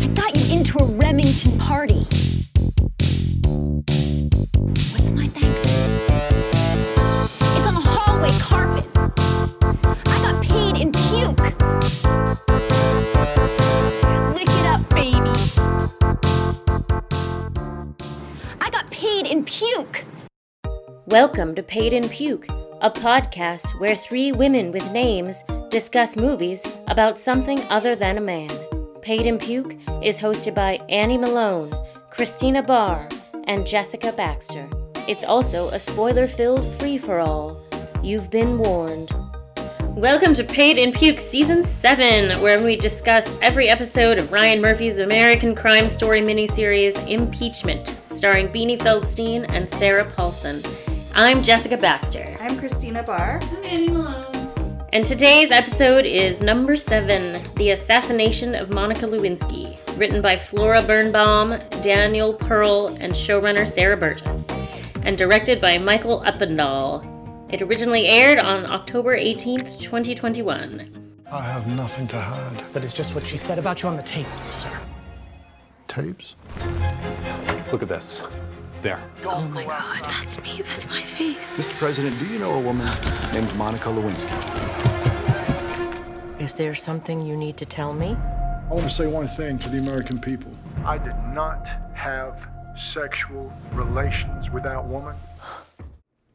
I got you into a Remington party. What's my thanks? It's on the hallway carpet. I got paid in puke. Lick it up, baby. I got paid in puke. Welcome to Paid in Puke, a podcast where three women with names discuss movies about something other than a man. Paid in Puke is hosted by Annie Malone, Christina Barr, and Jessica Baxter. It's also a spoiler filled free for all. You've been warned. Welcome to Paid in Puke Season 7, where we discuss every episode of Ryan Murphy's American crime story miniseries Impeachment, starring Beanie Feldstein and Sarah Paulson. I'm Jessica Baxter. I'm Christina Barr. I'm Annie Malone. And today's episode is number seven The Assassination of Monica Lewinsky, written by Flora Birnbaum, Daniel Pearle, and showrunner Sarah Burgess, and directed by Michael Uppendahl. It originally aired on October 18th, 2021. I have nothing to hide. That is just what she said about you on the tapes, sir. Tapes? Look at this. There. Oh my god, that's me. That's my face. Mr. President, do you know a woman named Monica Lewinsky? Is there something you need to tell me? I want to say one thing to the American people. I did not have sexual relations with that woman.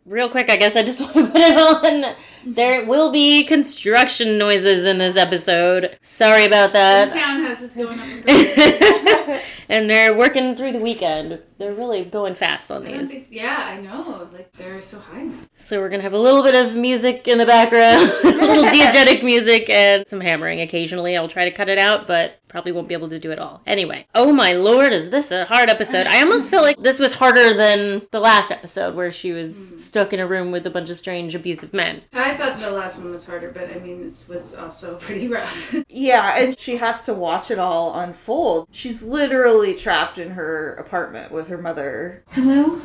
Real quick, I guess I just want to put it on. There will be construction noises in this episode. Sorry about that. The townhouse is going up. in and they're working through the weekend. They're really going fast on I these. think- yeah, I know. Like they're so high now. So we're gonna have a little bit of music in the background, a little diegetic music, and some hammering occasionally. I'll try to cut it out, but probably won't be able to do it all. Anyway, oh my lord, is this a hard episode? I almost feel like this was harder than the last episode where she was hmm. stuck in a room with a bunch of strange, abusive men. I thought the last one was harder, but I mean, this was also pretty rough. Yeah, and she has to watch it all unfold. She's literally trapped in her apartment with her mother. Hello?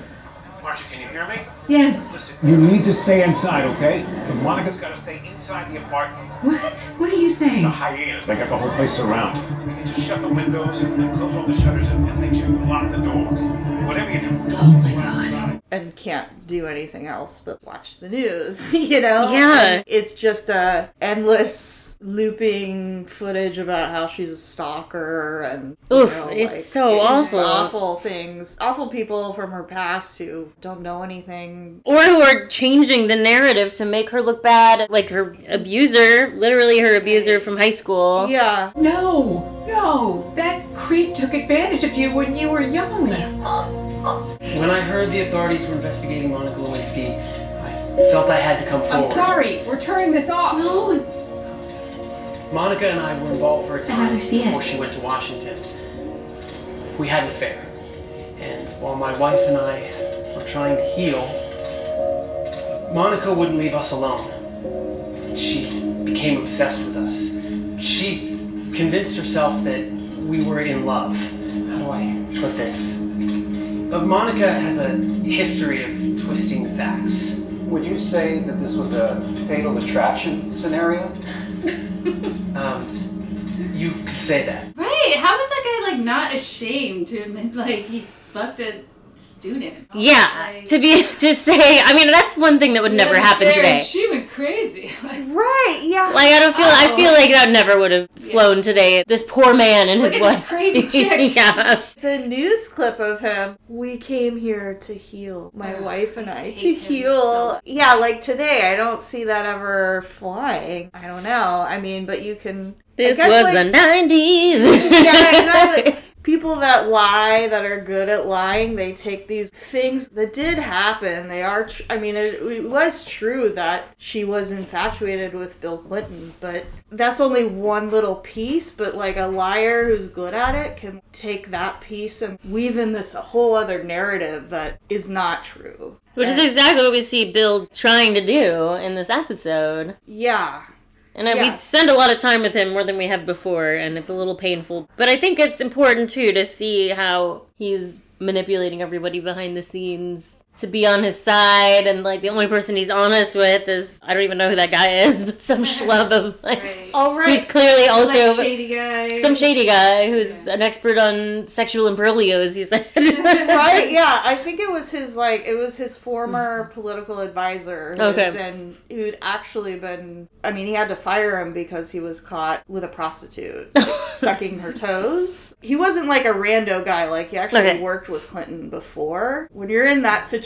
Marcia, can you hear me? Yes. You need to stay inside, okay? Monica's got to stay inside the apartment. What? What are you saying? The hyenas, they got the whole place surrounded. You need to shut the windows and, and close all the shutters and, and make sure you lock the door. Whatever you do, don't Oh my God. Outside. And can't do anything else but watch the news, you know? Yeah. And it's just a endless looping footage about how she's a stalker and you Oof, know, it's like, so just awful. awful things. Awful people from her past who don't know anything. Or who are changing the narrative to make her look bad, like her abuser, literally her abuser from high school. Yeah. No, no. That creep took advantage of you when you were young. When I heard the authorities were investigating Monica Lewinsky, I felt I had to come forward. I'm sorry. We're turning this off. No, it's... Monica and I were involved for a I'd time rather see it. before she went to Washington. We had an affair. And while my wife and I were trying to heal, Monica wouldn't leave us alone. She became obsessed with us. She convinced herself that we were in love. How do I put this? Uh, Monica has a history of twisting facts. Would you say that this was a fatal attraction scenario? Um, you could say that. right? How was that guy like not ashamed to admit like he fucked a student? Yeah, Like, to be to say, I mean, that's one thing that would never happen there, today. She went crazy. Like, Right, yeah. Like I don't feel, I Oh. feel like that never would have flown today. This poor man and his Look at this wife. crazy chick. yeah, The news clip of him, we came here to heal, my Ugh, wife and I I, to heal. so- Yeah, like today, I don't see that ever flying. I don't know. I mean, but you can. This guess, was like- the nineties. yeah, exactly. People that lie, that are good at lying, they take these things that did happen. They are, tr- I mean, it, it was true that she was infatuated with Bill Clinton, but that's only one little piece. But like a liar who's good at it can take that piece and weave in this whole other narrative that is not true. Which is exactly what we see Bill trying to do in this episode. Yeah. And I Yeah. we spend a lot of time with him more than we have before, and it's a little painful. But I think it's important too to see how he's manipulating everybody behind the scenes to be on his side, and like the only person he's honest with is I don't even know who that guy is, but some schlub of like Right. Oh right. who's clearly also Like shady guy. some shady guy who's an expert on sexual imbroglios. He said, right? Yeah, I think it was his like it was his former mm-hmm. political advisor who Okay. had been who'd actually been. I mean, he had to fire him because he was caught with a prostitute like, sucking her toes. He wasn't like a rando guy. Like he actually Okay. worked with Clinton before. When you're in that situation,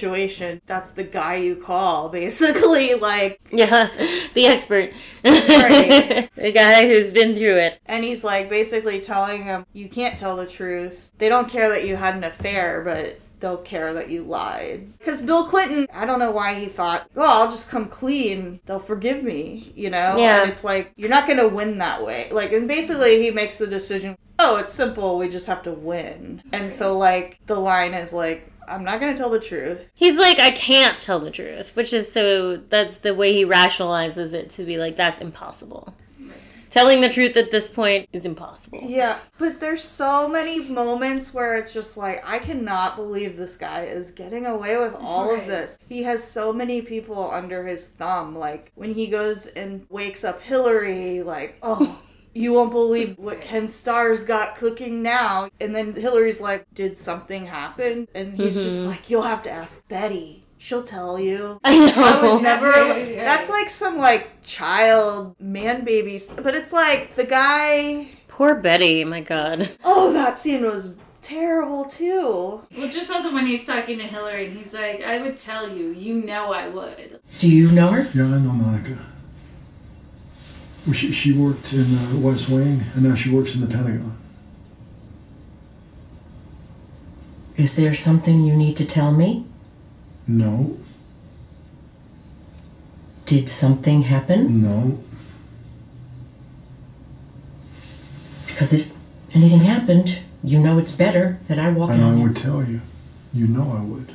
that's the guy you call, basically. Like, Yeah, the expert. Right. the guy who's been through it. and he's like basically telling him, "You can't tell the truth. They don't care that you had an affair, but." They'll care that you lied. Because Bill Clinton, I don't know why he thought, oh, I'll just come clean. They'll forgive me, you know? Yeah. And it's like, you're not going to win that way. Like, and basically, he makes the decision, oh, it's simple. We just have to win. And so, like, the line is like, I'm not going to tell the truth. He's like, I can't tell the truth, which is so, that's the way he rationalizes it to be like, that's impossible. Telling the truth at this point is impossible. Yeah, but there's so many moments where it's just like I cannot believe this guy is getting away with all Right. of this. He has so many people under his thumb. Like when he goes and wakes up Hillary, like, oh, you won't believe what Ken Starr's got cooking now. And then Hillary's like, did something happen? And he's just Mhm. like, you'll have to ask Betty. She'll tell you. I know. I was never. Right, right. That's like some like child man baby, but it's like the guy. Poor Betty, my god. Oh, that scene was terrible too. Well, just also when he's talking to Hillary and he's like, I would tell you, you know I would. Do you know her? Yeah, I know Monica. Well, she, she worked in the West Wing, and now she works in the Pentagon. Is there something you need to tell me? No, Did something happen? no. Because if anything happened, you know it's better that I walk And I would tell you. You know I would.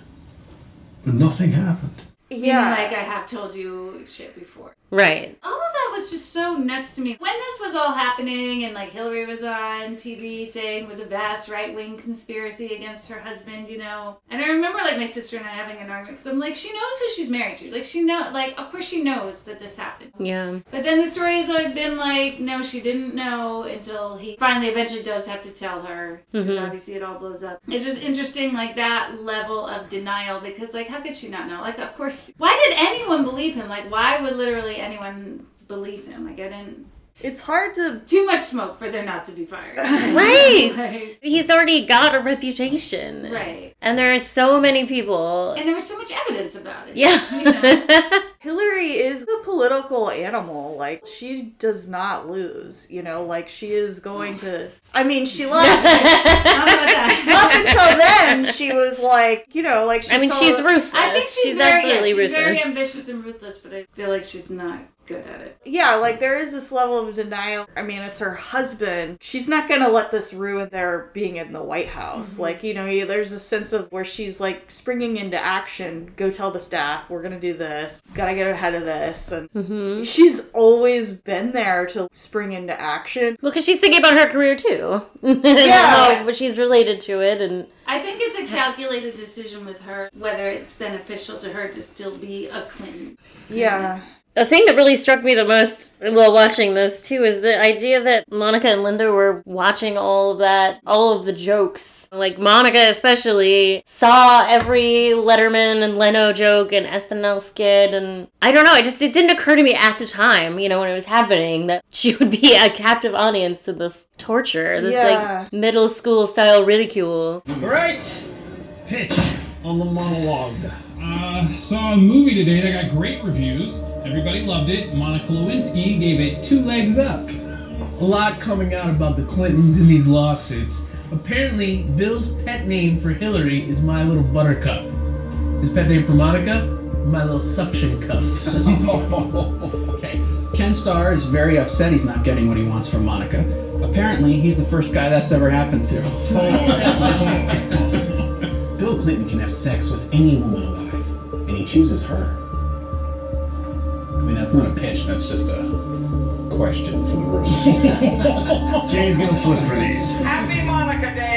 But nothing happened. Yeah. like I have told you shit before. Right. All of that was just so nuts to me. When this was all happening and like Hillary was on TV saying it was a vast right wing conspiracy against her husband, you know. And I remember like my sister and I having an argument because I'm like, she knows who she's married to. Like she know, like of course she knows that this happened. Yeah. But then the story has always been like, no, she didn't know until he finally eventually does have to tell her. Because Mhm. obviously it all blows up. It's just interesting, like that level of denial. Because like, how could she not know? Like, of course, why did anyone believe him? Like, why would literally anyone believe him? Like, I didn't. It's hard to. Too much smoke for there not to be fire. Right. Like, He's already got a reputation. Right. And there are so many people. and there was so much evidence about it. Yeah. You know? Hillary is a political animal. Like, she does not lose, you know? Like, she is going to. I mean, she lost. How? Up until then, she was like, you know, like. She I mean, saw- she's ruthless. I think she's, she's very, yeah, she's ruthless. very ambitious and ruthless, but I feel like she's not good at it. Yeah, like there is this level of denial. I mean, it's her husband. She's not gonna let this ruin their being in the White House. Mhm. Like, you know, there's a sense of where she's like springing into action. Go tell the staff, we're gonna do this. Gotta get ahead of this. And hmm she's always been there to spring into action. Well, because she's thinking about her career too. Yeah. but she's related to it, and I think it's a calculated decision with her whether it's beneficial to her to still be a Clinton. Yeah. The thing that really struck me the most while watching this too is the idea that Monica and Linda were watching all of that, all of the jokes. Like Monica especially saw every Letterman and Leno joke and SNL skit, and I don't know. It just it didn't occur to me at the time, you know, when it was happening, that she would be a captive audience to this torture, this Yeah. like middle school style ridicule. Right. Pitch on the monologue. Uh, saw a movie today that got great reviews. Everybody loved it. Monica Lewinsky gave it two legs up. A lot coming out about the Clintons in these lawsuits. Apparently, Bill's pet name for Hillary is My Little Buttercup. His pet name for Monica? My Little Suction Cup. okay. Ken Starr is very upset he's not getting what he wants from Monica. Apparently, he's the first guy that's ever happened to. Bill Clinton can have sex with any woman alive, and he chooses her. I mean, that's not a pitch, that's just a question for the room. Jay's gonna flip for these. Happy Monica Day,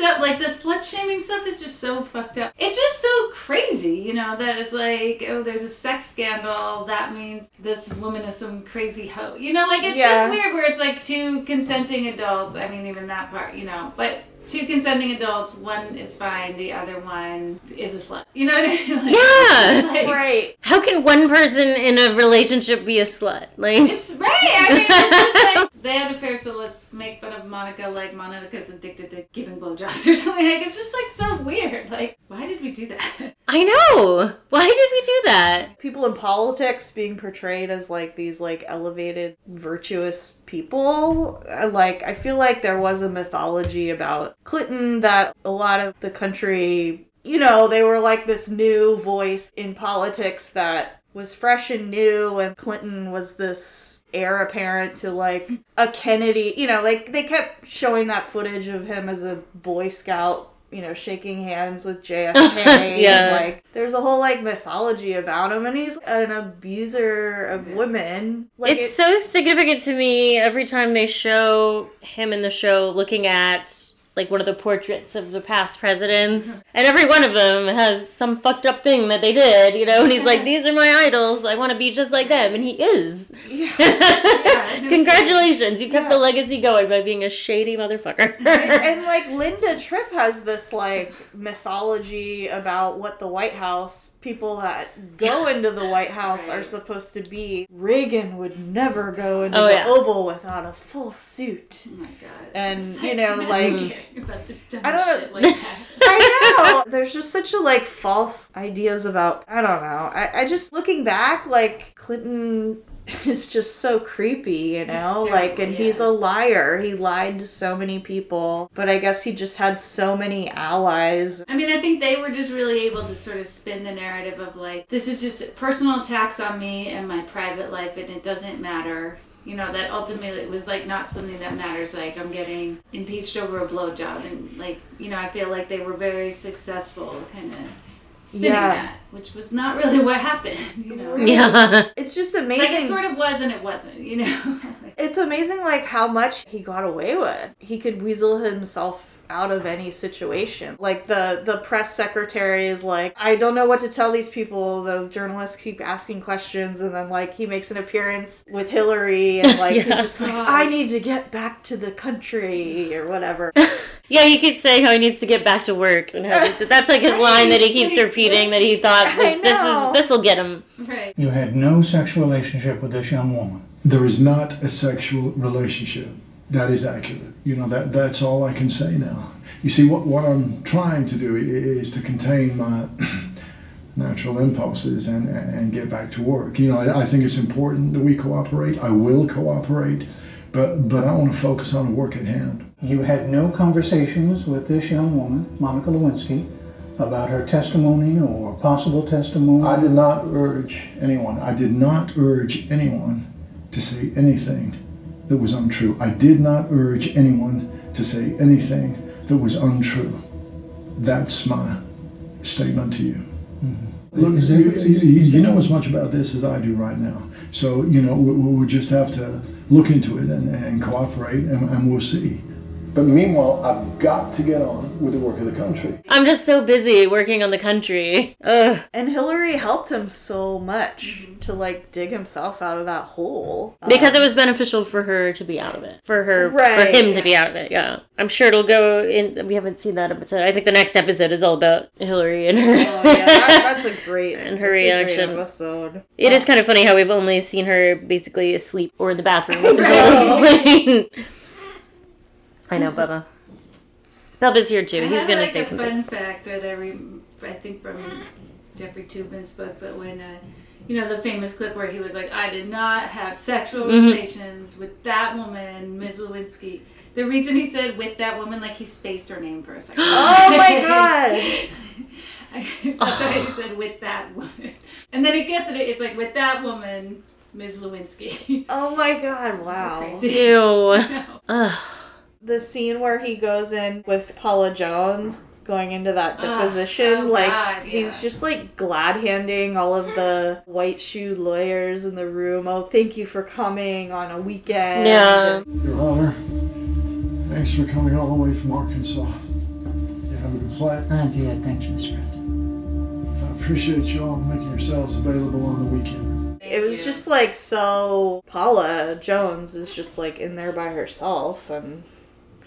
fucked up. Like the slut shaming stuff is just so fucked up. It's just so crazy, you know, that it's like, oh, there's a sex scandal. That means this woman is some crazy hoe. You know, like it's Yeah. just weird where it's like two consenting adults. I mean, even that part, you know, but. Two consenting adults, one is fine, the other one is a slut. You know what I mean? Like, Yeah. like- right. How can one person in a relationship be a slut? Like, It's right. I mean, it's just like they had affairs, so let's make fun of Monica like Monica's addicted to giving blowjobs or something. Like it's just like so weird. Like, why did we do that? I know. Why did we do that? people in politics being portrayed as like these like elevated virtuous people Uh, like i feel like there was a mythology about clinton that a lot of the country you know they were like this new voice in politics that was fresh and new and clinton was this heir apparent to like a kennedy you know like they kept showing that footage of him as a boy scout you know shaking hands with jfk Yeah. like there's a whole like mythology about him and he's an abuser of women like it's it- so significant to me every time they show him in the show looking at like one of the portraits of the past presidents. And every one of them has some fucked up thing that they did you know? And he's like these are my idols. I want to be just like them. And he is. Yeah. congratulations. You kept the legacy going by being a shady motherfucker. And like Linda Tripp has this like mythology about what the White House people that go into the White House are supposed to be. Reagan would never go into Oh, the yeah. Oval without a full suit. Oh my god. And you know, like I care about the dumb I don't shit like that. I know. There's just such a like false ideas about I don't know. I, I just looking back, like Clinton is just so creepy, you know? terrible, like and he's a liar. He lied to so many people. But I guess he just had so many allies. I mean, I think they were just really able to sort of spin the narrative of like, this is just personal attacks on me and my private life, and it doesn't matter. You know, that ultimately it was like not something that matters. Like, I'm getting impeached over a blowjob. And like, you know, I feel like they were very successful kind of spinning Yeah. that, which was not really what happened, you know? yeah It's just amazing Like, amazing. it sort of was and it wasn't, you know? It's amazing like how much he got away with. He could weasel himself out of any situation. Like the the press secretary is like, I don't know what to tell these people. The journalists keep asking questions and then like he makes an appearance with Hillary and like he's just like, I need to get back to the country or whatever. yeah he keeps saying how he needs to get back to work and how he, that's like his line that he keeps repeating that he thought this, this is this will get him right. You had no sexual relationship with this young woman. There is not a sexual relationship. That is accurate. You know, that that's all I can say now. You see, what, what I'm trying to do is to contain my natural impulses and, and get back to work. You know, I, I think it's important that we cooperate. I will cooperate, but, but I want to focus on the work at hand. You had no conversations with this young woman, Monica Lewinsky, about her testimony or possible testimony. I did not urge anyone, I did not urge anyone to say anything that was untrue. I did not urge anyone to say anything that was untrue. That's my statement to you. Look, Is you, you- you know as much about this as I do right now. So, you know, we, we just have to look into it and, and cooperate, and, and we'll see. But meanwhile, I've got to get on with the work of the country. i'm just so busy working on the country Ugh. and Hillary helped him so much to like dig himself out of that hole. because um, it was beneficial for her to be out of it for her right. for him to be out of it yeah i'm sure it'll go in we haven't seen that episode i think the next episode is all about hillary and her Oh yeah, that, that's a great And her that's a great reaction. episode. It is kind of funny how we've only seen her basically asleep or in the bathroom up until this point. I know, Bubba. Bubba's here too. I He's have, gonna like, say a some fun things. fact that I re- I think from Jeffrey Toobin's book, but when uh, you know the famous clip where he was like, "I did not have sexual Mhm. relations with that woman, Ms. Lewinsky." The reason he said "with that woman," like he spaced her name for a second. Oh my god! That's why he said "with that woman," and then he gets it. It's like "with that woman, Ms. Lewinsky." Oh my god! Wow. crazy. Ew. Ugh. the scene where he goes in with Paula Jones going into that Ugh, deposition, oh like God, he's just like glad handing all of the white shoe lawyers in the room. Oh, thank you for coming on a weekend. Yeah. Your Honor, thanks for coming all the way from Arkansas. You Have a good flight. I did. Thank you, Mr. President. I appreciate you all making yourselves available on the weekend. It was just like so. Paula Jones is just like in there by herself, and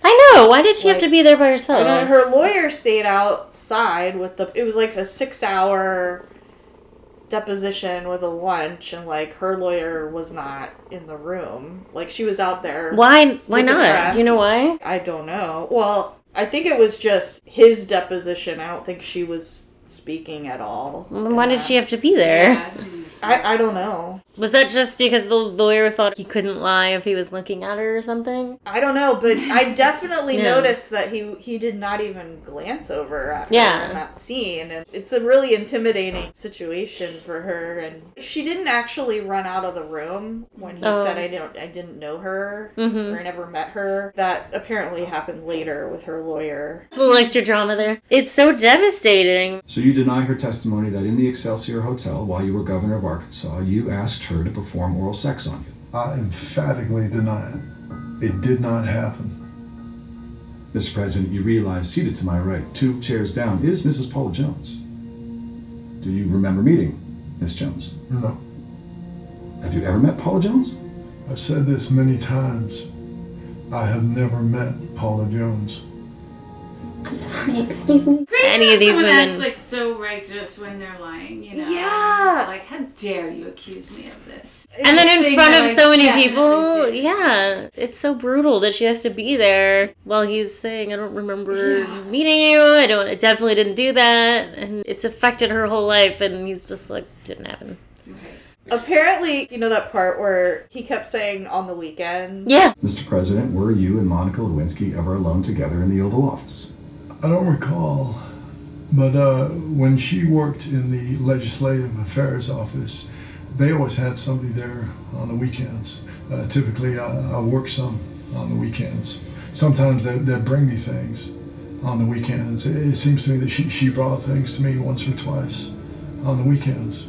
I know. Why did she have to be there by herself? know her lawyer stayed outside with the. It was like a six-hour deposition with a lunch, and like her lawyer was not in the room. Like she was out there. Why? Why not? Do you know why? I don't know. Well, I think it was just his deposition. I don't think she was speaking at all. Then Why did she have to be there? I, I don't know. Was that just because the lawyer thought he couldn't lie if he was looking at her or something? I don't know, but I definitely Yeah. noticed that he he did not even glance over at her Yeah. in that scene, and it's a really intimidating situation for her. And she didn't actually run out of the room when he Oh. said, "I don't, I didn't know her Mhm. or I never met her." That apparently happened later with her lawyer. A little extra drama there. It's so devastating. So you deny her testimony that in the Excelsior Hotel, while you were governor of Arkansas, you asked her to perform oral sex on you. I emphatically deny it. It did not happen. Mr. President, you realize seated to my right, two chairs down, is Mrs. Paula Jones. Do you remember meeting Miss Jones? No. Have you ever met Paula Jones? I've said this many times. I have never met Paula Jones. I'm sorry, excuse me. Crazy Any of these someone women- acts like so righteous when they're lying, you know? Yeah. Like, how dare you accuse me of this? And then in front of I so many people, did. yeah, it's so brutal that she has to be there while he's saying, "I don't remember meeting you. I don't. I definitely didn't do that." And it's affected her whole life, and he's just like, "Didn't happen." Apparently, you know that part where he kept saying on the weekend? Yeah. Mr. President, were you and Monica Lewinsky ever alone together in the Oval Office? I don't recall, but uh, when she worked in the Legislative Affairs Office, they always had somebody there on the weekends. Uh, typically, I, I work some on the weekends. Sometimes they, they'd bring me things on the weekends. It, it seems to me that she, she brought things to me once or twice on the weekends.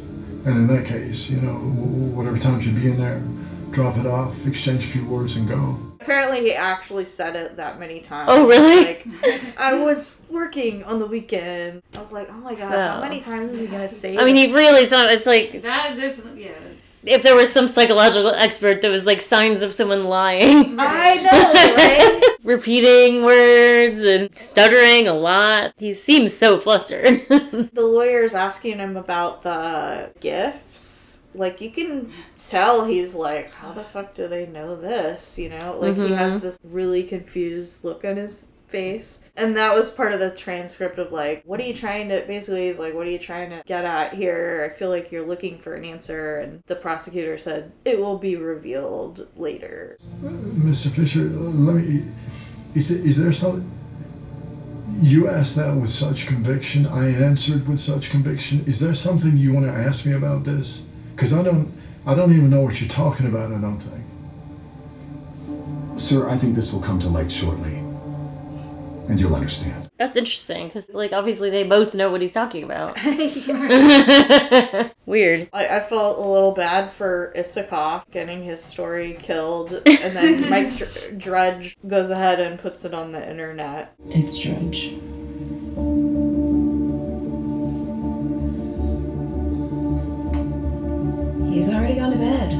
And in that case, you know, whatever time she'd be in there, drop it off, exchange a few words, and go. Apparently, he actually said it that many times. Oh, really? Like, I was working on the weekend. I was like, oh my god, how Oh. many times is he gonna say? It? I mean, he really. So it's like That definitely, yeah. if there was some psychological expert that was like signs of someone lying. I know, right? Repeating words and stuttering a lot. He seems so flustered. the lawyer's asking him about the gifts. Like you can tell he's like, how the fuck do they know this? You know, like he has Mhm. this really confused look on his face. And that was part of the transcript of like, what are you trying to basically he's like, what are you trying to get at here? I feel like you're looking for an answer and the prosecutor said it will be revealed later. Mr. Fisher, let me. Is there, is there something You asked that with such conviction. I answered with such conviction. Is there something you want to ask me about this? Because I don't. I don't even know what you're talking about. I don't think. Sir, I think this will come to light shortly. And you'll understand. That's interesting because, like, obviously they both know what he's talking about. Weird. I, I felt a little bad for Isikoff getting his story killed, and then Mike Dr- Drudge goes ahead and puts it on the internet. It's Drudge. He's already gone to bed.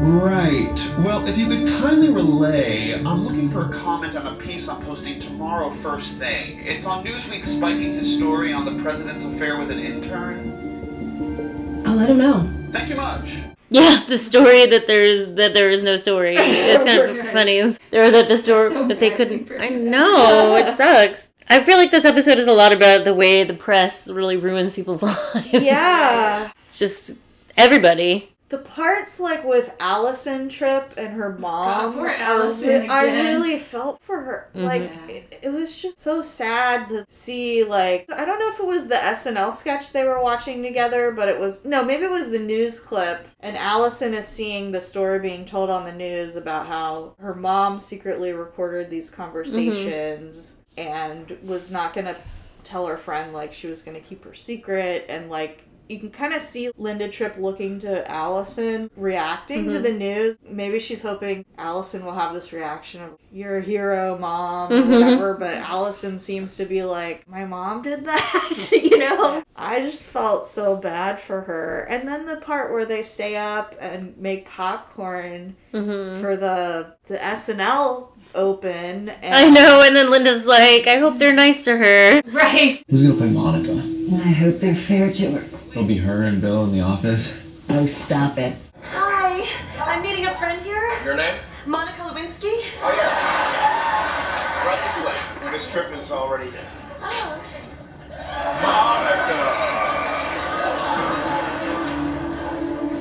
Right. Well, if you could kindly relay, I'm looking for a comment on a piece I'm posting tomorrow first thing. It's on Newsweek spiking his story on the president's affair with an intern. I'll let him know. Thank you much. Yeah, the story that there's that there is no story. It's kind of Right. funny. Or that the story so that they couldn't. I know it sucks. I feel like this episode is a lot about the way the press really ruins people's lives. Yeah. It's just everybody. The parts like with Allison Tripp and her mom, poor are Allison re- I really felt for her. Like Mhm. it, it was just so sad to see. Like I don't know if it was the SNL sketch they were watching together, but it was no, maybe it was the news clip. And Allison is seeing the story being told on the news about how her mom secretly recorded these conversations and was not gonna tell her friend like she was gonna keep her secret and like you can kind of see Linda Tripp looking to Allison, reacting to Mhm. the news. Maybe she's hoping Allison will have this reaction of, You're a hero, mom, or Mhm. whatever. But Allison seems to be like, My mom did that, you know? I just felt so bad for her. And then the part where they stay up and make popcorn Mhm. for the, the SNL open. And I know, and then Linda's like, I hope they're nice to her. Right. Who's gonna play Monica? I hope they're fair to her. It'll be her and Bill in the office. Oh, stop it. Hi, I'm meeting a friend here, Your name? Monica Lewinsky. Oh, yeah. Right this way. This trip is already done. Oh.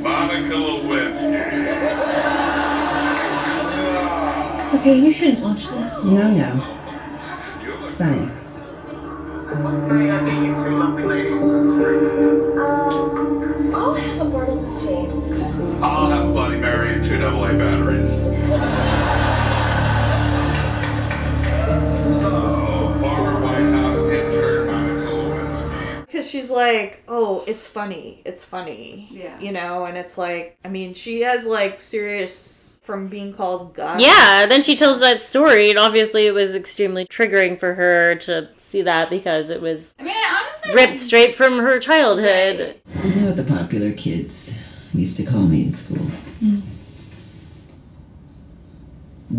Monica Lewinsky. Okay, you shouldn't watch this. No, no. It's funny. She's like, oh, it's funny. It's funny. Yeah. You know, and it's like, I mean, she has like serious from being called Gus. Yeah, then she tells that story, and obviously it was extremely triggering for her to see that because it was I mean, I honestly. ripped straight from her childhood. You know what the popular kids used to call me in school? Mm.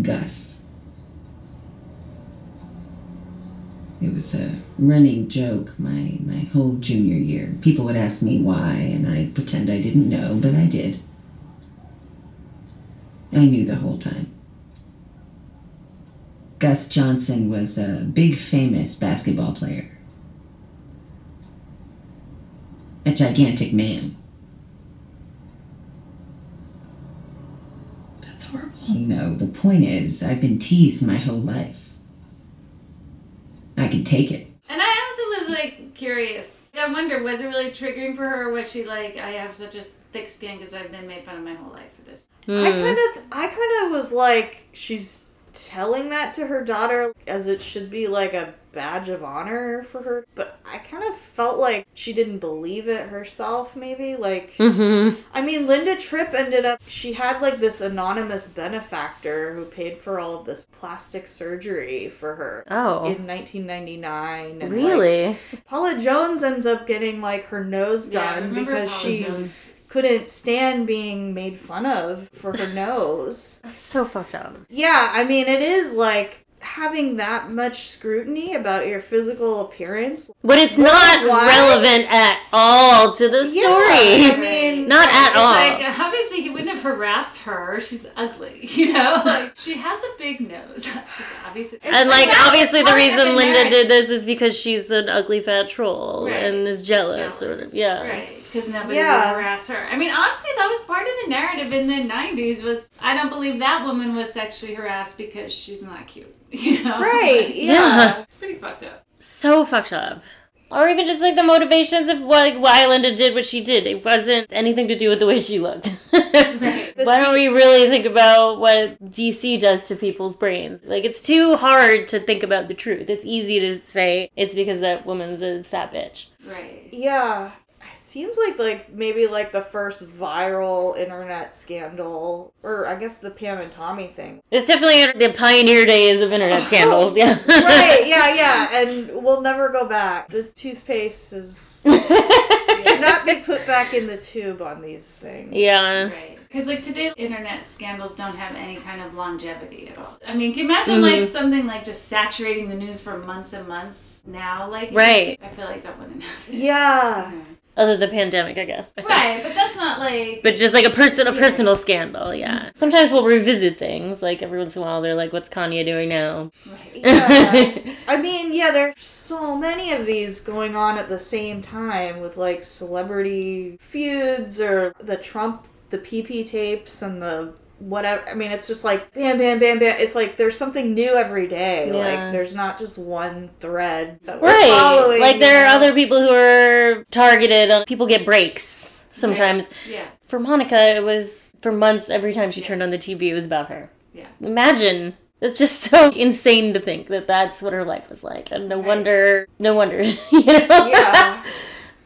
Gus. It was a running joke my, my whole junior year. People would ask me why, and I'd pretend I didn't know, but I did. I knew the whole time. Gus Johnson was a big famous basketball player. A gigantic man. That's horrible. No, the point is, I've been teased my whole life. I can take it. And I also was like curious. I wonder, was it really triggering for her? Or was she like, I have such a thick skin because I've been made fun of my whole life for this? I kind of, I kind of was like, she's telling that to her daughter as it should be like a badge of honor for her. But I kind of felt like she didn't believe it herself. Maybe like, Mm-hmm. I mean, Linda Tripp ended up, she had like this anonymous benefactor who paid for all of this plastic surgery for her. Oh. In 1999. and, like, Really? Paula Jones ends up getting like her nose Yeah, done remember because Paula she Jones. Couldn't stand being made fun of for her nose. That's so fucked up. Yeah, I mean, it is like having that much scrutiny about your physical appearance. But it's not Why? relevant at all to the Yeah, story. I mean, not at it's all. like, obviously, he wouldn't have harassed her. She's ugly, you know? Like, she has a big nose. She's obviously. and like That's obviously the reason Linda narrative. did this is because she's an ugly fat troll Right. and is jealous, or whatever. Yeah. Right, because nobody Yeah. would harass her. I mean, honestly, that was part of the narrative in the '90s. Was I don't believe that woman was sexually harassed because she's not cute. You know, Right, Like, yeah. it's pretty fucked up. So fucked up. Or even just like the motivations of like why Linda did what she did. It wasn't anything to do with the way she looked. Why don't we really think about what DC does to people's brains? Like it's too hard to think about the truth. It's easy to say it's because that woman's a fat bitch. Right. Yeah. It seems like like maybe like the first viral internet scandal or I guess the Pam and Tommy thing. It's definitely the pioneer days of internet scandals. Yeah. right, yeah, yeah, and we'll never go back. The toothpaste is not be put back in the tube on these things. Yeah. Right. Because like today, internet scandals don't have any kind of longevity at all. I mean, can you imagine Mhm. like something like just saturating the news for months and months now? Like, Right. I feel like that wouldn't happen. Yeah. Other than the pandemic, I guess. Right, but that's not like. But just like a person, a personal scandal, yeah. Mm-hmm. Sometimes we'll revisit things. Like every once in a while, they're like, "What's Kanye doing now?" Right. Yeah. I mean, yeah, there's so many of these going on at the same time with like celebrity feuds or the Trump, the PP tapes and the whatever. I mean, it's just like bam, bam, bam, bam. It's like there's something new every day. Yeah. Like there's not just one thread that we're Right. following. Like there are other people who are targeted. People get breaks sometimes. Yeah. For Monica, it was for months. Every time she turned on the TV, it was about her. Yeah. Imagine. It's just so insane to think that that's what her life was like, and no wonder, no wonder, you know. Yeah.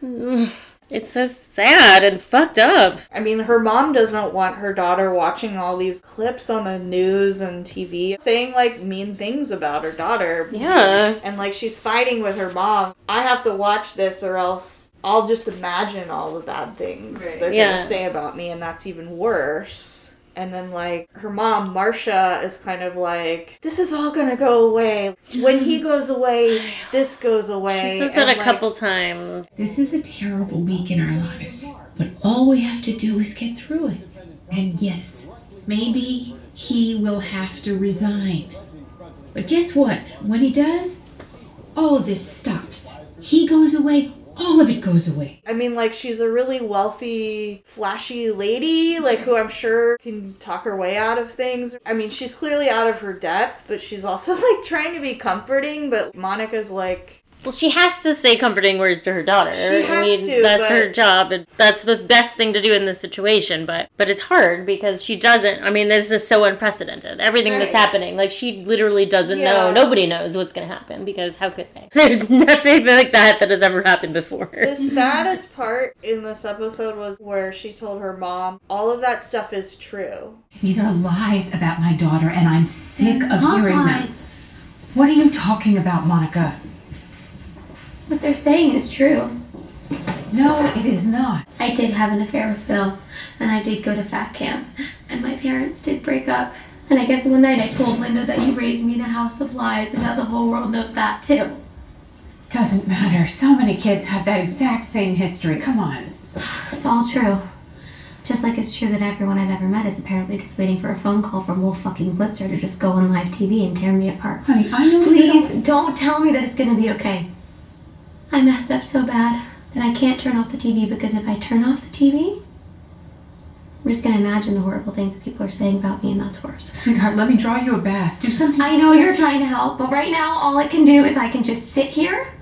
Mm. It's so sad and fucked up. I mean, her mom doesn't want her daughter watching all these clips on the news and TV saying like mean things about her daughter. Yeah. And like she's fighting with her mom. I have to watch this or else I'll just imagine all the bad things Right. they're Yeah. gonna say about me, and that's even worse. And then, like, her mom, Marcia, is kind of like, this is all gonna go away. When he goes away, this goes away. She says And, that a like, couple times. This is a terrible week in our lives, but all we have to do is get through it. And yes, maybe he will have to resign. But guess what? When he does, all of this stops. He goes away, all of it goes away. I mean, like, she's a really wealthy, flashy lady, like, who I'm sure can talk her way out of things. I mean, she's clearly out of her depth, but she's also, like, trying to be comforting, but Monica's like, Well, she has to say comforting words to her daughter. She I has mean, to, that's but- her job, and that's the best thing to do in this situation. But but it's hard because she doesn't. I mean, this is so unprecedented. Everything that's happening, like she literally doesn't Yeah. know. Nobody knows what's going to happen because how could they? There's nothing like that that has ever happened before. The saddest part in this episode was where she told her mom, all of that stuff is true. These are lies about my daughter, and I'm sick of not hearing them. What are you talking about, Monica? What they're saying is true. No, it is not. I did have an affair with Bill, and I did go to fat camp, and my parents did break up. And I guess one night I told Linda that you raised me in a house of lies, and now the whole world knows that too. Doesn't matter. So many kids have that exact same history. Come on. It's all true. Just like it's true that everyone I've ever met is apparently just waiting for a phone call from Wolf fucking Blitzer to just go on live TV and tear me apart. Honey, I know Please don't- don't tell me that it's gonna be okay. I messed up so bad that I can't turn off the TV because if I turn off the TV, I'm just gonna imagine the horrible things people are saying about me, and that's worse. Sweetheart, let me draw you a bath. Do something. I know you're trying to help, but right now all I can do is I can just sit here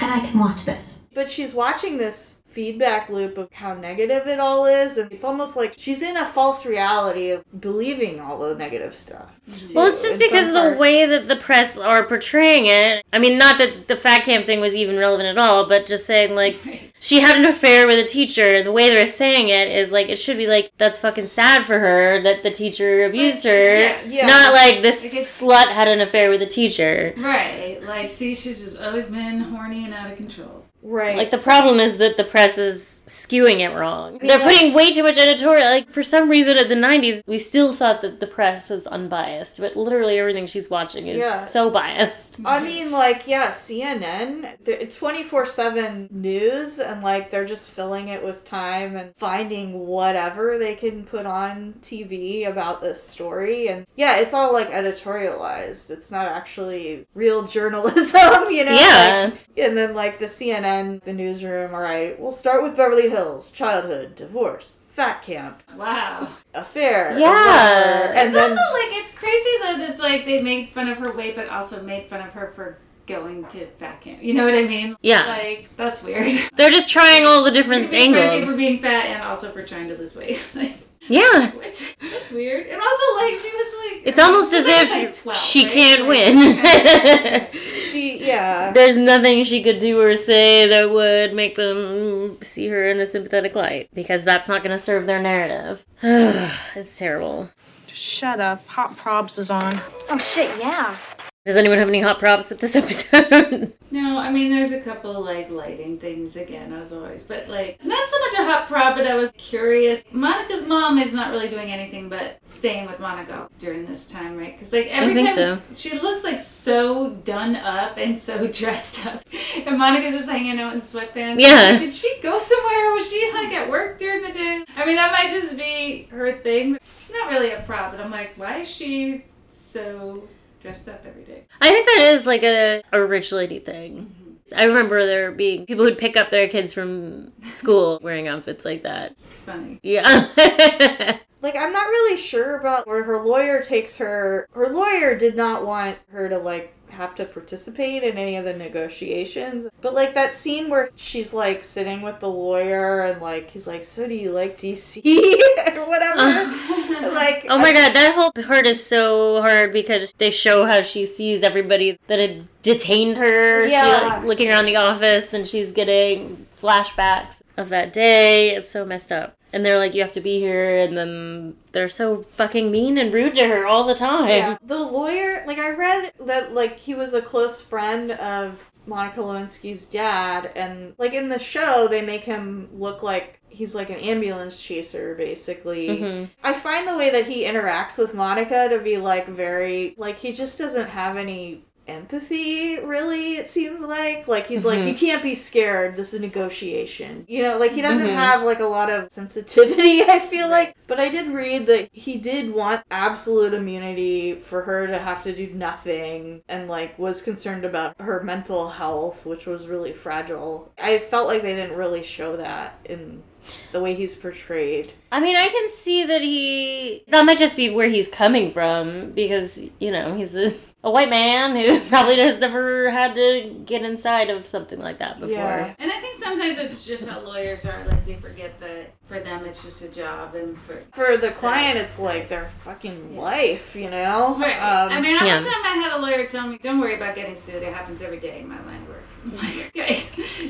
and I can watch this. But she's watching this feedback loop of how negative it all is, and it's almost like she's in a false reality of believing all the negative stuff. Well, it's just because of the parts. way that the press are portraying it. I mean, not that the fat camp thing was even relevant at all, but just saying, like, she had an affair with a teacher. The way they're saying it is like, it should be like, that's fucking sad for her that the teacher abused her. yes. Yeah. Not like this slut had an affair with a teacher. Right. Like, see, she's just always been horny and out of control. Right. Like, the problem is that the press is skewing it wrong. They're putting way too much editorial. Like, for some reason at the 90s, we still thought that the press was unbiased, but literally everything she's watching is Yeah. so biased. I mean, like, yeah, CNN, 24 7 news, and like they're just filling it with time and finding whatever they can put on TV about this story. And yeah, it's all like editorialized. It's not actually real journalism, you know? Yeah. Like, and then, like, the CNN, the newsroom, all right, we'll start with Beverly Hills, childhood, divorce, fat camp, Wow. affair. Yeah. whatever. And And it's then. also like it's crazy that it's like they made fun of her weight, but also made fun of her for going to fat camp. You know what I mean? Yeah. Like that's weird. They're just trying all the different Being angles. for being fat and also for trying to lose weight. like, Yeah. what? That's weird. And also like she was like It's almost as if like, 12, she right? can't Like- win. she, yeah. There's nothing she could do or say that would make them see her in a sympathetic light because that's not going to serve their narrative. it's terrible. Just shut up. Hot Props is on. Oh shit, yeah. Does anyone have any hot props with this episode? No, I mean there's a couple like lighting things again as always, but like not so much a hot prop, but I was curious. Monica's mom is not really doing anything but staying with Monica during this time, right? Because like every time she looks like so done up and so dressed up, and Monica's just hanging out in sweatpants. Yeah. Like, did she go somewhere? Was she like at work during the day? I mean that might just be her thing. It's not really a prop, but I'm like, why is she so dressed up every day? I think that is like a, a rich lady thing. Mm-hmm. I remember there being people who'd pick up their kids from school wearing outfits like that. It's funny. Yeah. Like I'm not really sure about where her lawyer takes her. Her lawyer did not want her to like have to participate in any of the negotiations. But like that scene where she's like sitting with the lawyer and like he's like, "So do you like DC?" or whatever. like Oh my god, that whole part is so hard because they show how she sees everybody that had detained her. She Yeah. like looking around the office and she's getting flashbacks of that day. It's so messed up. And they're like, you have to be here, and then they're so fucking mean and rude to her all the time. Yeah. The lawyer, like I read that like he was a close friend of Monica Lewinsky's dad and like in the show they make him look like he's like an ambulance chaser basically. Mhm. I find the way that he interacts with Monica to be like very like he just doesn't have any empathy really it seemed like? Like he's like Mhm. you can't be scared. This is negotiation. You know like he doesn't Mhm. have like a lot of sensitivity i feel like. But i did read that he did want absolute immunity for her to have to do nothing and like was concerned about her mental health which was really fragile. I felt like they didn't really show that in the way he's portrayed I mean, I can see that he. That might just be where he's coming from because, you know, he's a, a white man who probably has never had to get inside of something like that before. Yeah. And I think sometimes it's just how lawyers are. Like they forget that for them it's just a job, and for for the client it's like their fucking life you know Right. Um, I mean, one Yeah. time I had a lawyer tell me, "Don't worry about getting sued. It happens every day in my line of work." I'm like, okay,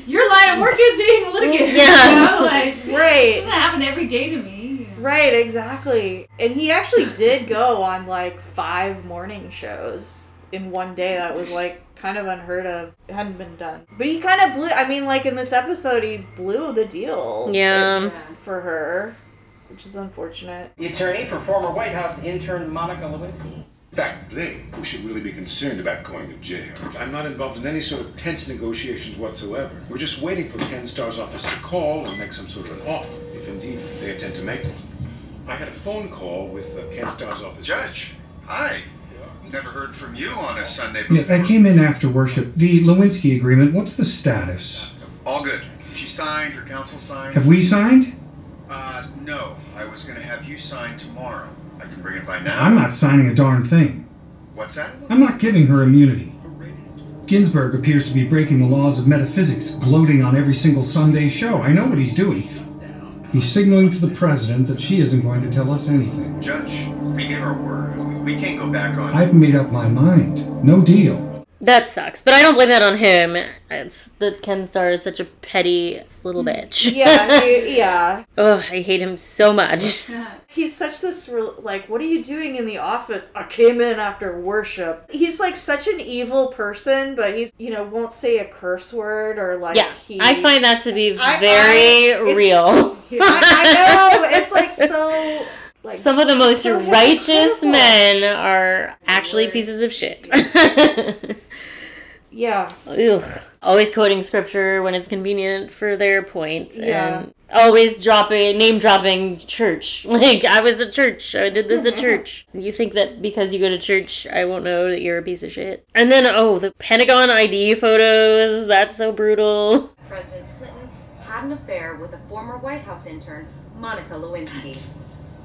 your line of work is being litigated. Yeah. You know? Like, Right. It doesn't happen every day to me. Right, exactly. And he actually did go on like five morning shows in one day. That was like kind of unheard of. It hadn't been done. But he kind of blew, I mean, like in this episode, he blew the deal. Yeah. For her, which is unfortunate. The attorney for former White House intern Monica Lewinsky. In fact, they we should really be concerned about going to jail. I'm not involved in any sort of tense negotiations whatsoever. We're just waiting for Ken Starr's office to call and make some sort of an offer, if indeed they intend to make one. I had a phone call with uh, Ken Starr's office. Judge, hi. Never heard from you on a Sunday Yeah, before. I came in after worship. The Lewinsky agreement, what's the status? All good. She signed, her counsel signed. Have we signed? Uh, no. I was gonna have you sign tomorrow. I can bring it by now. I'm not signing a darn thing. What's that? I'm not giving her immunity. Ginsburg appears to be breaking the laws of metaphysics, gloating on every single Sunday show. I know what he's doing. He's signaling to the president that she isn't going to tell us anything. Judge, we gave our word. We, can't go back on. I've made up my mind. No deal. That sucks. But I don't blame that on him. It's that Ken Starr is such a petty little mm. bitch. Yeah, he- yeah. Ugh, I hate him so much. He's such this real, like, what are you doing in the office? I came in after worship. He's like such an evil person, but he's you know won't say a curse word or like. Yeah, he, I find that to be I- very I- it's- real. I, I know it's like so. Like, Some of the most so righteous hypocritical. men are actually pieces of shit. Yeah. Ugh. Always quoting scripture when it's convenient for their points, Yeah. and always dropping name dropping church. Like I was at church, I did this at church. You think that because you go to church, I won't know that you're a piece of shit. And then oh, the Pentagon ID photos. That's so brutal. President Clinton had an affair with a former White House intern, Monica Lewinsky.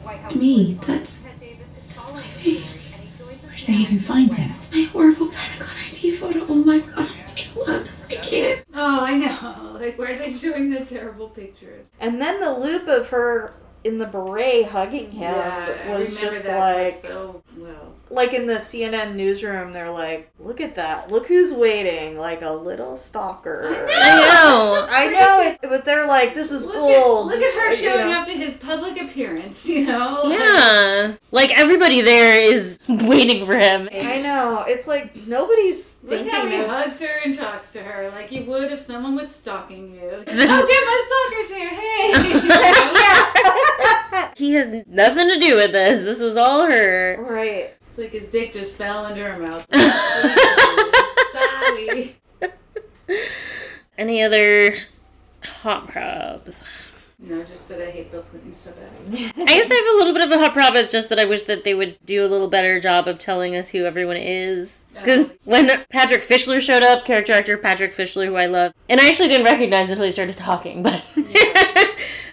White House Me, that's- Ted That's my face. and he joins us Where did they even find that? It's my horrible Pentagon ID photo. Oh my god. Look, I can't. Oh, I know. Like, where are they showing the terrible pictures? And then the loop of her in the beret hugging him Yeah, I was remember just that like so well. Like in the CNN newsroom they're like look at that look who's waiting like a little stalker I know. I know it's, but they're like this is Look at, look at her You showing know? up to his public appearance, you know? Yeah, like everybody there is waiting for him. I know it's like nobody's Look how he of- hugs her and talks to her like he would if someone was stalking you. oh, get my stalkers here! Hey! He had nothing to do with this. This was all her. right It's like his dick just fell into her mouth. Sorry. Any other hot props? No, just that I hate Bill Clinton so bad. I guess I have a little bit of a hot prop. It's just that I wish that they would do a little better job of telling us who everyone is. Because when Patrick Fischler showed up, character actor Patrick Fischler, who I love, and I actually didn't recognize until he started talking, but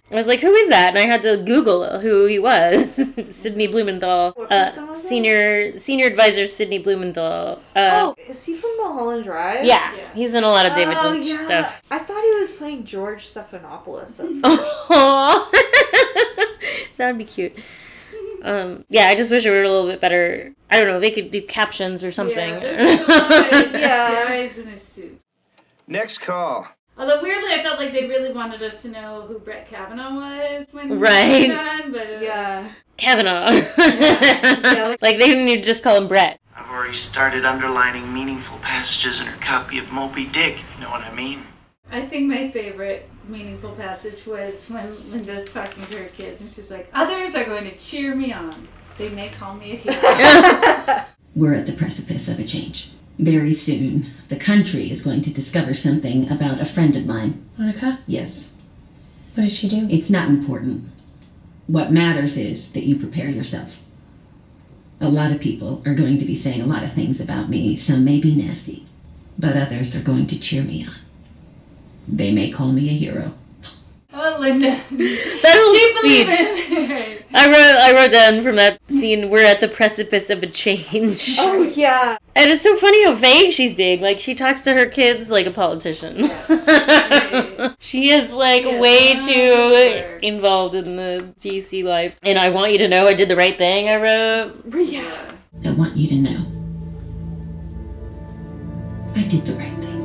I was like, "Who is that?" And I had to Google who he was. Sidney Blumenthal, What uh, person was that? senior senior advisor Sidney Blumenthal. Uh, oh is he from Mulholland Drive yeah, he's in a lot of David oh, Lynch yeah. stuff. I thought he was playing George Stephanopoulos at Aww. that would be cute. Um, yeah, I just wish it were a little bit better. I don't know. They could do captions or something. Yeah, there's a lot of Yeah. guys in his suit. Next call. Although weirdly, I felt like they really wanted us to know who Brett Kavanaugh was when Right. he was on, but uh, yeah, Kavanaugh. like they didn't even just call him Brett. I've already started underlining meaningful passages in her copy of Moby Dick, you know what I mean. I think my favorite meaningful passage was when Linda's talking to her kids and she's like, "Others are going to cheer me on. They may call me a hero." We're at the precipice of a change. Very soon, the country is going to discover something about a friend of mine. Monica? Yes. What did she do? It's not important. What matters is that you prepare yourselves. A lot of people are going to be saying a lot of things about me. Some may be nasty, but others are going to cheer me on. They may call me a hero. oh, Linda. That whole Keep speech. believing. I wrote I wrote down from that scene, we're at the precipice of a change. Oh yeah. And it's so funny how vague she's being. Like she talks to her kids like a politician. she is like way too involved in the DC life. And I want you to know I did the right thing, I wrote. Yeah. I want you to know. I did the right thing.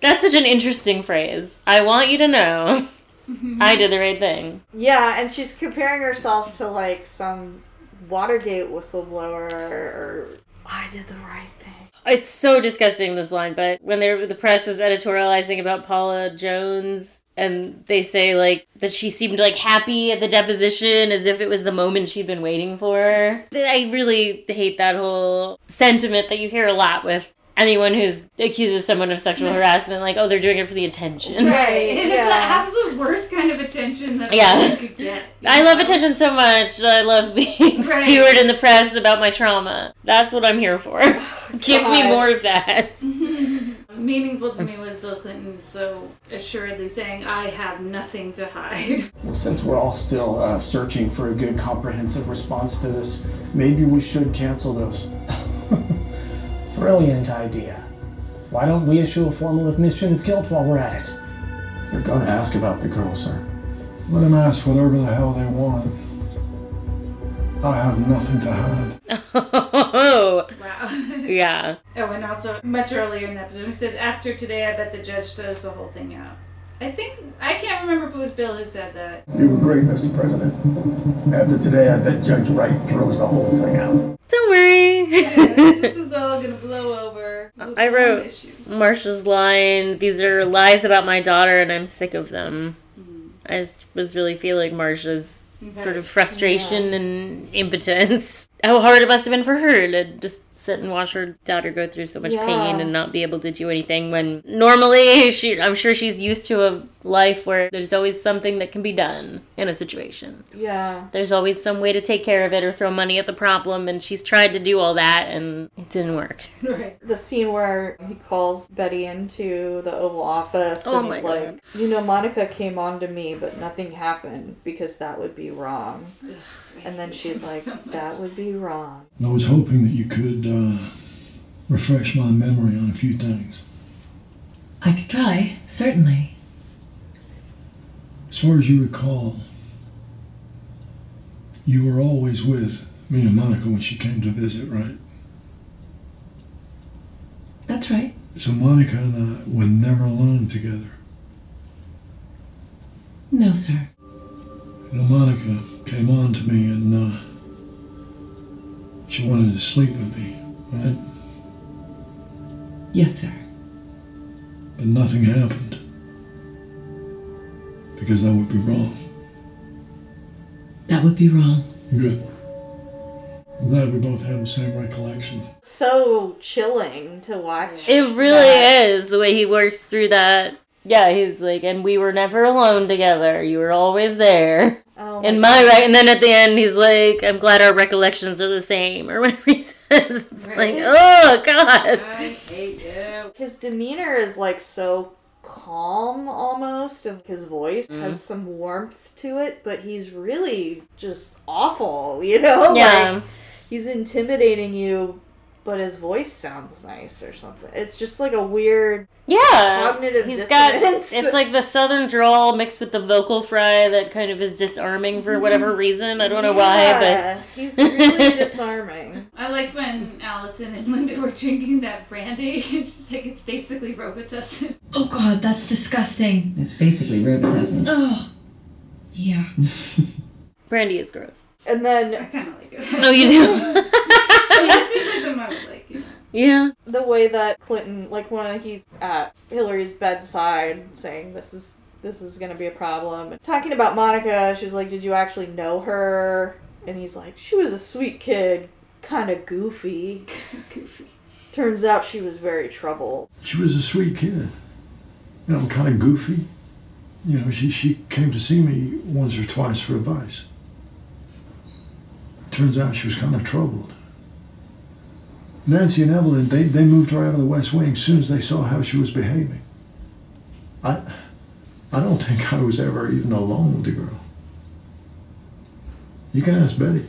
That's such an interesting phrase. I want you to know Mm-hmm. I did the right thing. Yeah, and she's comparing herself to like some Watergate whistleblower or I did the right thing. It's so disgusting this line, but when they're the press is editorializing about Paula Jones and they say like that she seemed like happy at the deposition as if it was the moment she'd been waiting for. I really hate that whole sentiment that you hear a lot with anyone who's accuses someone of sexual harassment like oh they're doing it for the attention. Right. It is yeah. that has the worst kind of attention that Yeah. could get. I love attention so much. I love being Right. skewered in the press about my trauma. That's what I'm here for. Give me more of that. Meaningful to me was Bill Clinton so assuredly saying, I have nothing to hide. Well, since we're all still uh, searching for a good comprehensive response to this, maybe we should cancel those. Brilliant idea. Why don't we issue a formal admission of guilt while we're at it? They're gonna ask about the girl, sir. Let them ask whatever the hell they want. I have nothing to hide. Oh, Wow. yeah. Oh, and also much earlier in the episode, we said, after today, I bet the judge throws the whole thing out. I think, I can't remember if it was Bill who said that. You were great, Mr. President. After today, I bet Judge Wright throws the whole thing out. Don't worry. this is all gonna blow over. I wrote Marsha's line, these are lies about my daughter and I'm sick of them. Hmm. I just was really feeling Marsha's sort of frustration and impotence. How hard it must have been for her to just sit and watch her daughter go through so much Yeah. pain and not be able to do anything when normally she I'm sure she's used to a life where there's always something that can be done in a situation. Yeah. There's always some way to take care of it or throw money at the problem and she's tried to do all that and it didn't work. Right. The scene where he calls Betty into the Oval Office Oh and my he's God. like, You know, Monica came on to me, but nothing happened because that would be wrong. And then she's like, That would be wrong. I was hoping that you could uh, refresh my memory on a few things. I could try, certainly. As far as you recall, you were always with me and Monica when she came to visit, right? That's right. So Monica and I were never alone together. No, sir. You know, Monica came on to me and uh, she wanted to sleep with me, right? Yes, sir. But nothing happened. Because that would be wrong. That would be wrong. Good. I'm glad we both have the same recollection. So chilling to watch. It really that. is the way he works through that. Yeah, he's like, and we were never alone together. You were always there. Oh In my my right, and then at the end, he's like, "I'm glad our recollections are the same," or whatever he says. It's like, oh god. I hate you. His demeanor is like so calm almost, and his voice Mm. has some warmth to it, but he's really just awful, you know? Yeah. Like, he's intimidating you but his voice sounds nice or something. It's just like a weird Yeah, cognitive he's got it's like the southern drawl mixed with the vocal fry that kind of is disarming for mm-hmm. whatever reason. I don't know Yeah, why, but he's really disarming. I liked when Allison and Linda were drinking that brandy. and She's like, it's basically Robitussin. Oh god, that's disgusting. It's basically Robitussin. Oh. Yeah. brandy is gross. And then I kind of like it. Oh, you do? Yeah. the way that Clinton, like when he's at Hillary's bedside, saying this is this is gonna be a problem, talking about Monica, she's like, "Did you actually know her?" And he's like, "She was a sweet kid, kind of goofy." goofy. Turns out she was very troubled. She was a sweet kid. You know, kind of goofy. You know, she, she came to see me once or twice for advice. Turns out she was kind of troubled. Nancy and Evelyn, they, they moved her out of the West Wing as soon as they saw how she was behaving. I, I don't think I was ever even alone with the girl. You can ask Betty.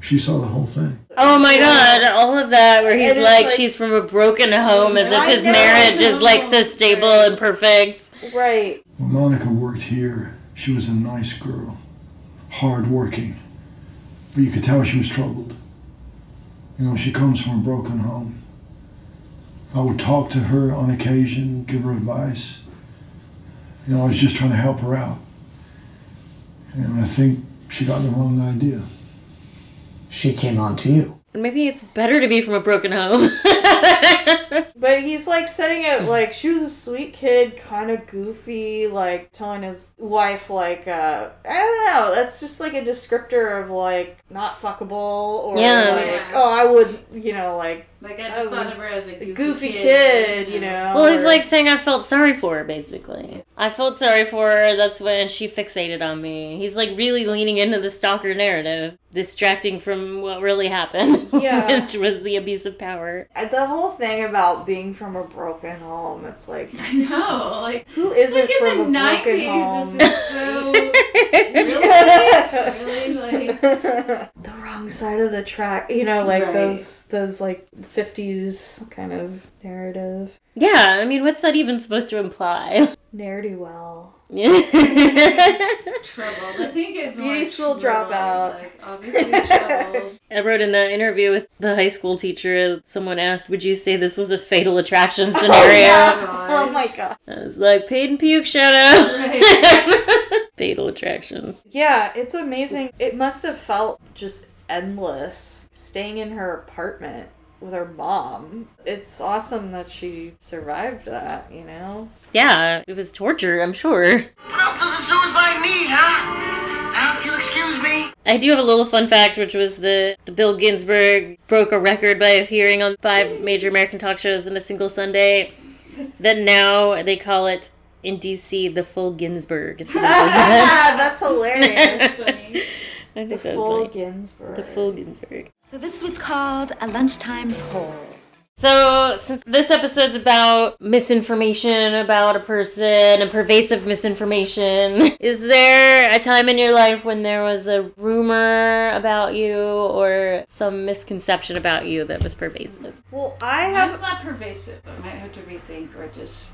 She saw the whole thing. Oh my god, all of that where he's like, like- she's from a broken home as if his marriage is like so stable and perfect. Right. When Monica worked here, she was a nice girl, hardworking, but you could tell she was troubled. You know, she comes from a broken home. I would talk to her on occasion, give her advice. You know, I was just trying to help her out. And I think she got the wrong idea. She came on to you. Maybe it's better to be from a broken home. But he's like setting it like she was a sweet kid, kind of goofy, like telling his wife like uh I don't know. That's just like a descriptor of like not fuckable or Yeah. like Yeah. oh I would you know like Like I I just was thought of her as a goofy, goofy kid, you know. well, he's or- like saying I felt sorry for her, basically. I felt sorry for her, that's when she fixated on me. He's like really leaning into the stalker narrative, distracting from what really happened, Yeah. which was the abuse of power. the whole thing about being from a broken home. It's like I know, like who isn't like in from the a broken nineties. home? This is so really, really like the wrong side of the track. You know, like Right. those those like fifties kind of narrative. Yeah, I mean, what's that even supposed to imply? Ne'er do well. Yeah. troubled. I think it's Beauty school troubled, dropout. Like obviously troubled. I wrote in that interview with the high school teacher, someone asked, Would you say this was a fatal attraction oh, scenario? Oh my god. I was like, Paid in Puke, shout out. fatal attraction. Yeah, it's amazing. It must have felt just endless staying in her apartment with her mom. It's awesome that she survived that, you know? Yeah, it was torture, I'm sure. What else does a suicide need, huh? Now, if you'll excuse me. I do have a little fun fact, which was the, the Bill Ginsburg broke a record by appearing on five major American talk shows in a single Sunday. That now they call it in DC the full Ginsburg. If somebody says that. That's hilarious. I think The that's full funny. Ginsburg. The full Ginsburg. So this is what's called a lunchtime poll. So, since this episode's about misinformation about a person and pervasive misinformation, is there a time in your life when there was a rumor about you or some misconception about you that was pervasive? Well, I have That's not pervasive. I might have to rethink or just.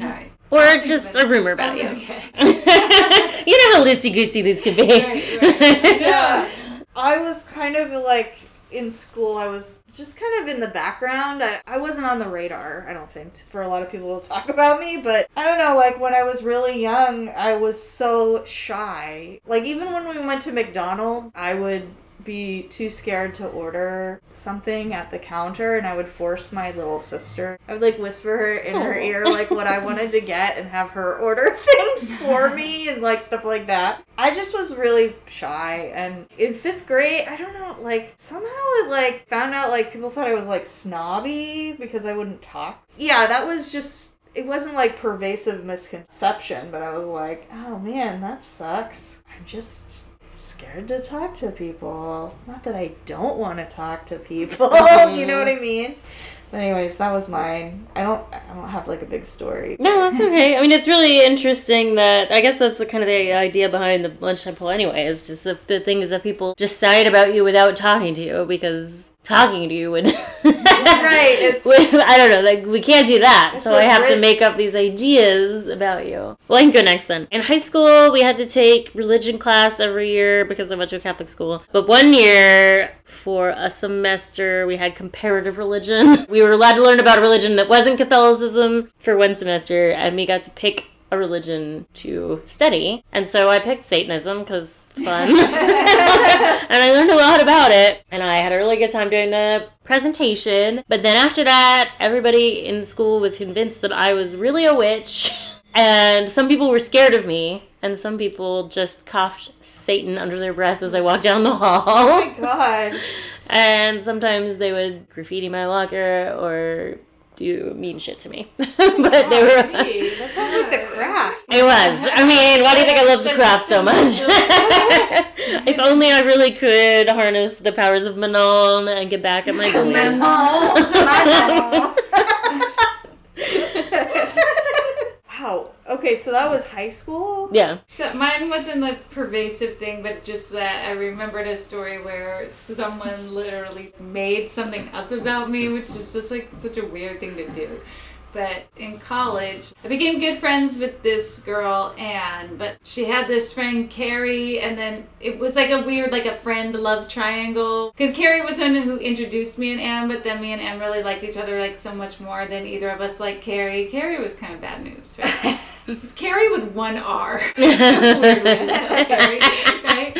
All right. Or I'll just a rumor about oh, you. Okay. you know how loosey goosey these could be. Right, right. yeah. I was kind of like in school, I was just kind of in the background. I, I wasn't on the radar, I don't think, for a lot of people to talk about me. But I don't know, like when I was really young, I was so shy. Like even when we went to McDonald's, I would be too scared to order something at the counter and I would force my little sister. I would like whisper her in her ear like what I wanted to get and have her order things for me and like stuff like that. I just was really shy and in 5th grade, I don't know, like somehow I like found out like people thought I was like snobby because I wouldn't talk. Yeah, that was just it wasn't like pervasive misconception, but I was like, "Oh man, that sucks." I'm just scared to talk to people. It's not that I don't want to talk to people. Mm-hmm. you know what I mean? But anyways, that was mine. I don't I don't have like a big story. No, that's okay. I mean, it's really interesting that I guess that's the kind of the idea behind the lunchtime poll anyway. Is just the, the things that people just cite about you without talking to you because talking to you would. right. It's I don't know, like we can't do that. So i have to make up these ideas about you. Well, I can go next then. In high school, we had to take religion class every year because I went to a Catholic school. But one year, for a semester, we had comparative religion. We were allowed to learn about a religion that wasn't Catholicism for one semester, and we got to pick a religion to study. And so I picked Satanism because fun. and I learned a lot about it. And I had a really good time doing the presentation. But then after that, everybody in school was convinced that I was really a witch. And some people were scared of me. And some people just coughed Satan under their breath as I walked down the hall. Oh my god. And sometimes they would graffiti my locker or do mean shit to me. but they were. That sounds like the craft. It was. I mean, why do you think I love the craft so much? if only I really could harness the powers of Manon and get back at my goalies. Wow. Okay, so that was high school? Yeah. So mine wasn't the pervasive thing, but just that I remembered a story where someone literally made something up about me, which is just like such a weird thing to do. But in college, I became good friends with this girl, Anne, but she had this friend, Carrie, and then it was like a weird, like a friend love triangle. Because Carrie was the one who introduced me and Anne, but then me and Anne really liked each other like so much more than either of us liked Carrie. Carrie was kind of bad news, right? It was Carrie with one R. Carrie, right?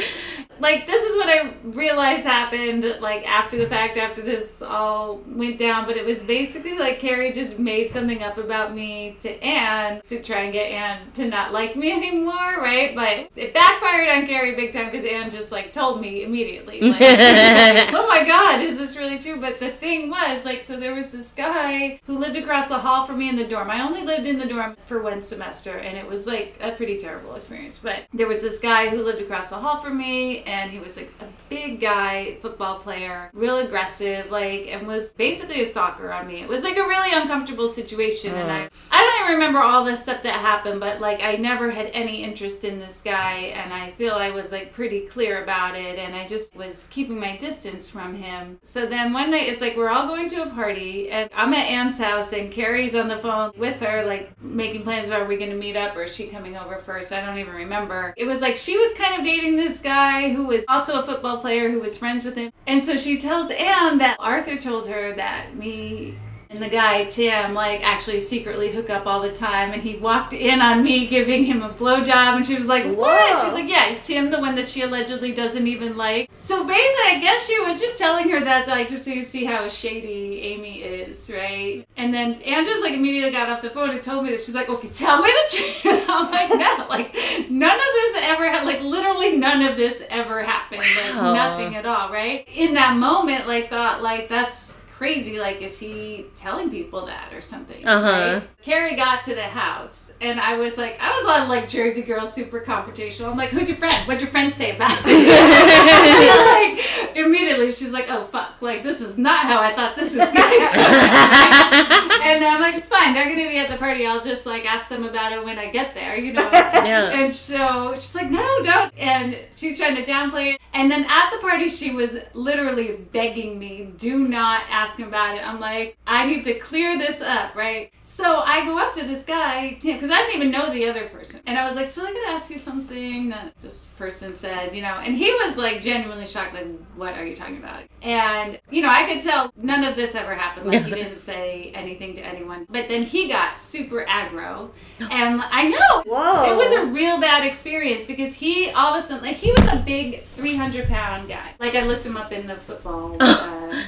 Like this is what I realized happened like after the fact, after this all went down. But it was basically like Carrie just made something up about me to Anne to try and get Anne to not like me anymore, right? But it backfired on Carrie big time because Anne just like told me immediately, like, oh my god, is this really true? But the thing was like, so there was this guy who lived across the hall from me in the dorm. I only lived in the dorm for one semester, and it was like a pretty terrible experience. But there was this guy who lived across the hall from me, and he was like a big guy, football player, real aggressive, like, and was basically a stalker on me. It was like a really uncomfortable situation, and I, mm. I don't even remember all the stuff that happened, but like, I never had any interest in this guy, and I feel I was like pretty clear about it, and I just was keeping my distance from him. So then one night, it's like we're all going to a party, and I'm at Anne's house, and Carrie's on the phone with her, like making plans about are we going to meet up or is she coming over first? I don't even remember. It was like she was kind of dating this guy who was also a football player who was friends with him. And so she tells Anne that Arthur told her that me and the guy, Tim, like actually secretly hook up all the time. And he walked in on me giving him a blowjob. And she was like, What? Whoa. She's like, Yeah, Tim, the one that she allegedly doesn't even like. So basically, I guess she was just telling her that like to see see how shady Amy is, right? And then Anne just like immediately got off the phone and told me that she's like, Okay, tell me the truth. I'm like, No, like none of this ever had like literally none of this ever happened. Wow. Like nothing at all, right? In that moment, like thought like that's crazy. Like, is he telling people that or something? Uh-huh. right? Carrie got to the house. And I was like, I was on like Jersey Girl, super confrontational. I'm like, who's your friend? What'd your friend say about me? like, immediately, she's like, oh fuck, like this is not how I thought this was going. and I'm like, it's fine. They're gonna be at the party. I'll just like ask them about it when I get there, you know. Yeah. And so she's like, no, don't. And she's trying to downplay it. And then at the party, she was literally begging me, do not ask him about it. I'm like, I need to clear this up, right? So I go up to this guy, because I didn't even know the other person. And I was like, so I gotta ask you something that this person said, you know. And he was like genuinely shocked, like, what are you talking about? And, you know, I could tell none of this ever happened. Like, he didn't say anything to anyone. But then he got super aggro. And I know. Whoa. It was a real bad experience because he all of a sudden, like, he was a big 300 pound guy. Like, I looked him up in the football, uh,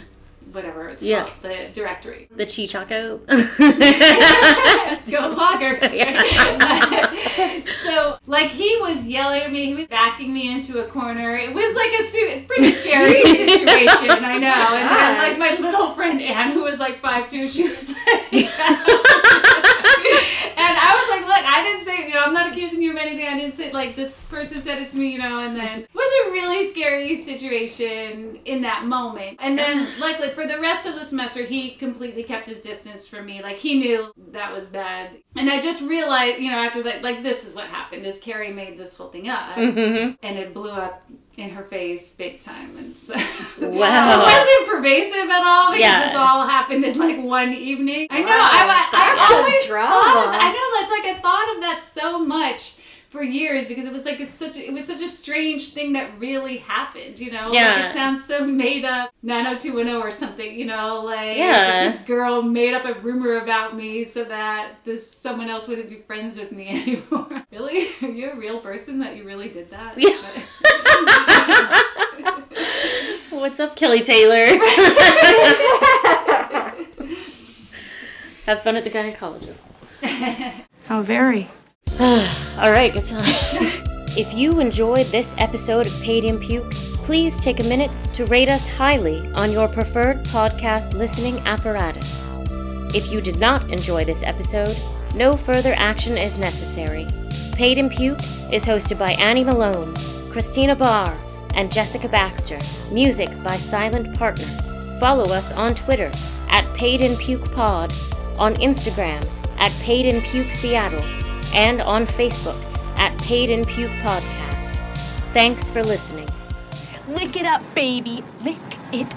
whatever it's Yeah. called, the directory. The Chichaco. Go loggers. so, like, he was yelling at me. He was backing me into a corner. It was like a su- pretty scary situation, I know. And then, like, my little friend Anne, who was like five two, she was like, and like, I didn't say, you know, I'm not accusing you of anything. I didn't say, like, this person said it to me, you know, and then it was a really scary situation in that moment. And then like like for the rest of the semester, he completely kept his distance from me. Like he knew that was bad, and I just realized, you know, after that, like this is what happened: is Carrie made this whole thing up, Mhm. and it blew up in her face big time, and so, so Wow. it wasn't pervasive at all because Yeah. this all happened in like one evening. I know. Wow, I, I, I always drama. thought I know that's like I thought of that so much for years because it was like it's such a, it was such a strange thing that really happened. You know, Yeah. like it sounds so made up, nine hundred two one zero or something. You know, like Yeah. this girl made up a rumor about me so that this someone else wouldn't be friends with me anymore. really, are you a real person that you really did that? Yeah. What's up, Kelly Taylor? Have fun at the gynecologist. How very. All right, good times. if you enjoyed this episode of Paid in Puke, please take a minute to rate us highly on your preferred podcast listening apparatus. If you did not enjoy this episode, no further action is necessary. Paid in Puke is hosted by Annie Malone, Christina Barr, and Jessica Baxter. Music by Silent Partner. Follow us on Twitter at Paid in Puke Pod, on Instagram at Paid in Puke Seattle, and on Facebook at Paid in Puke Podcast. Thanks for listening. Lick it up, baby. Lick it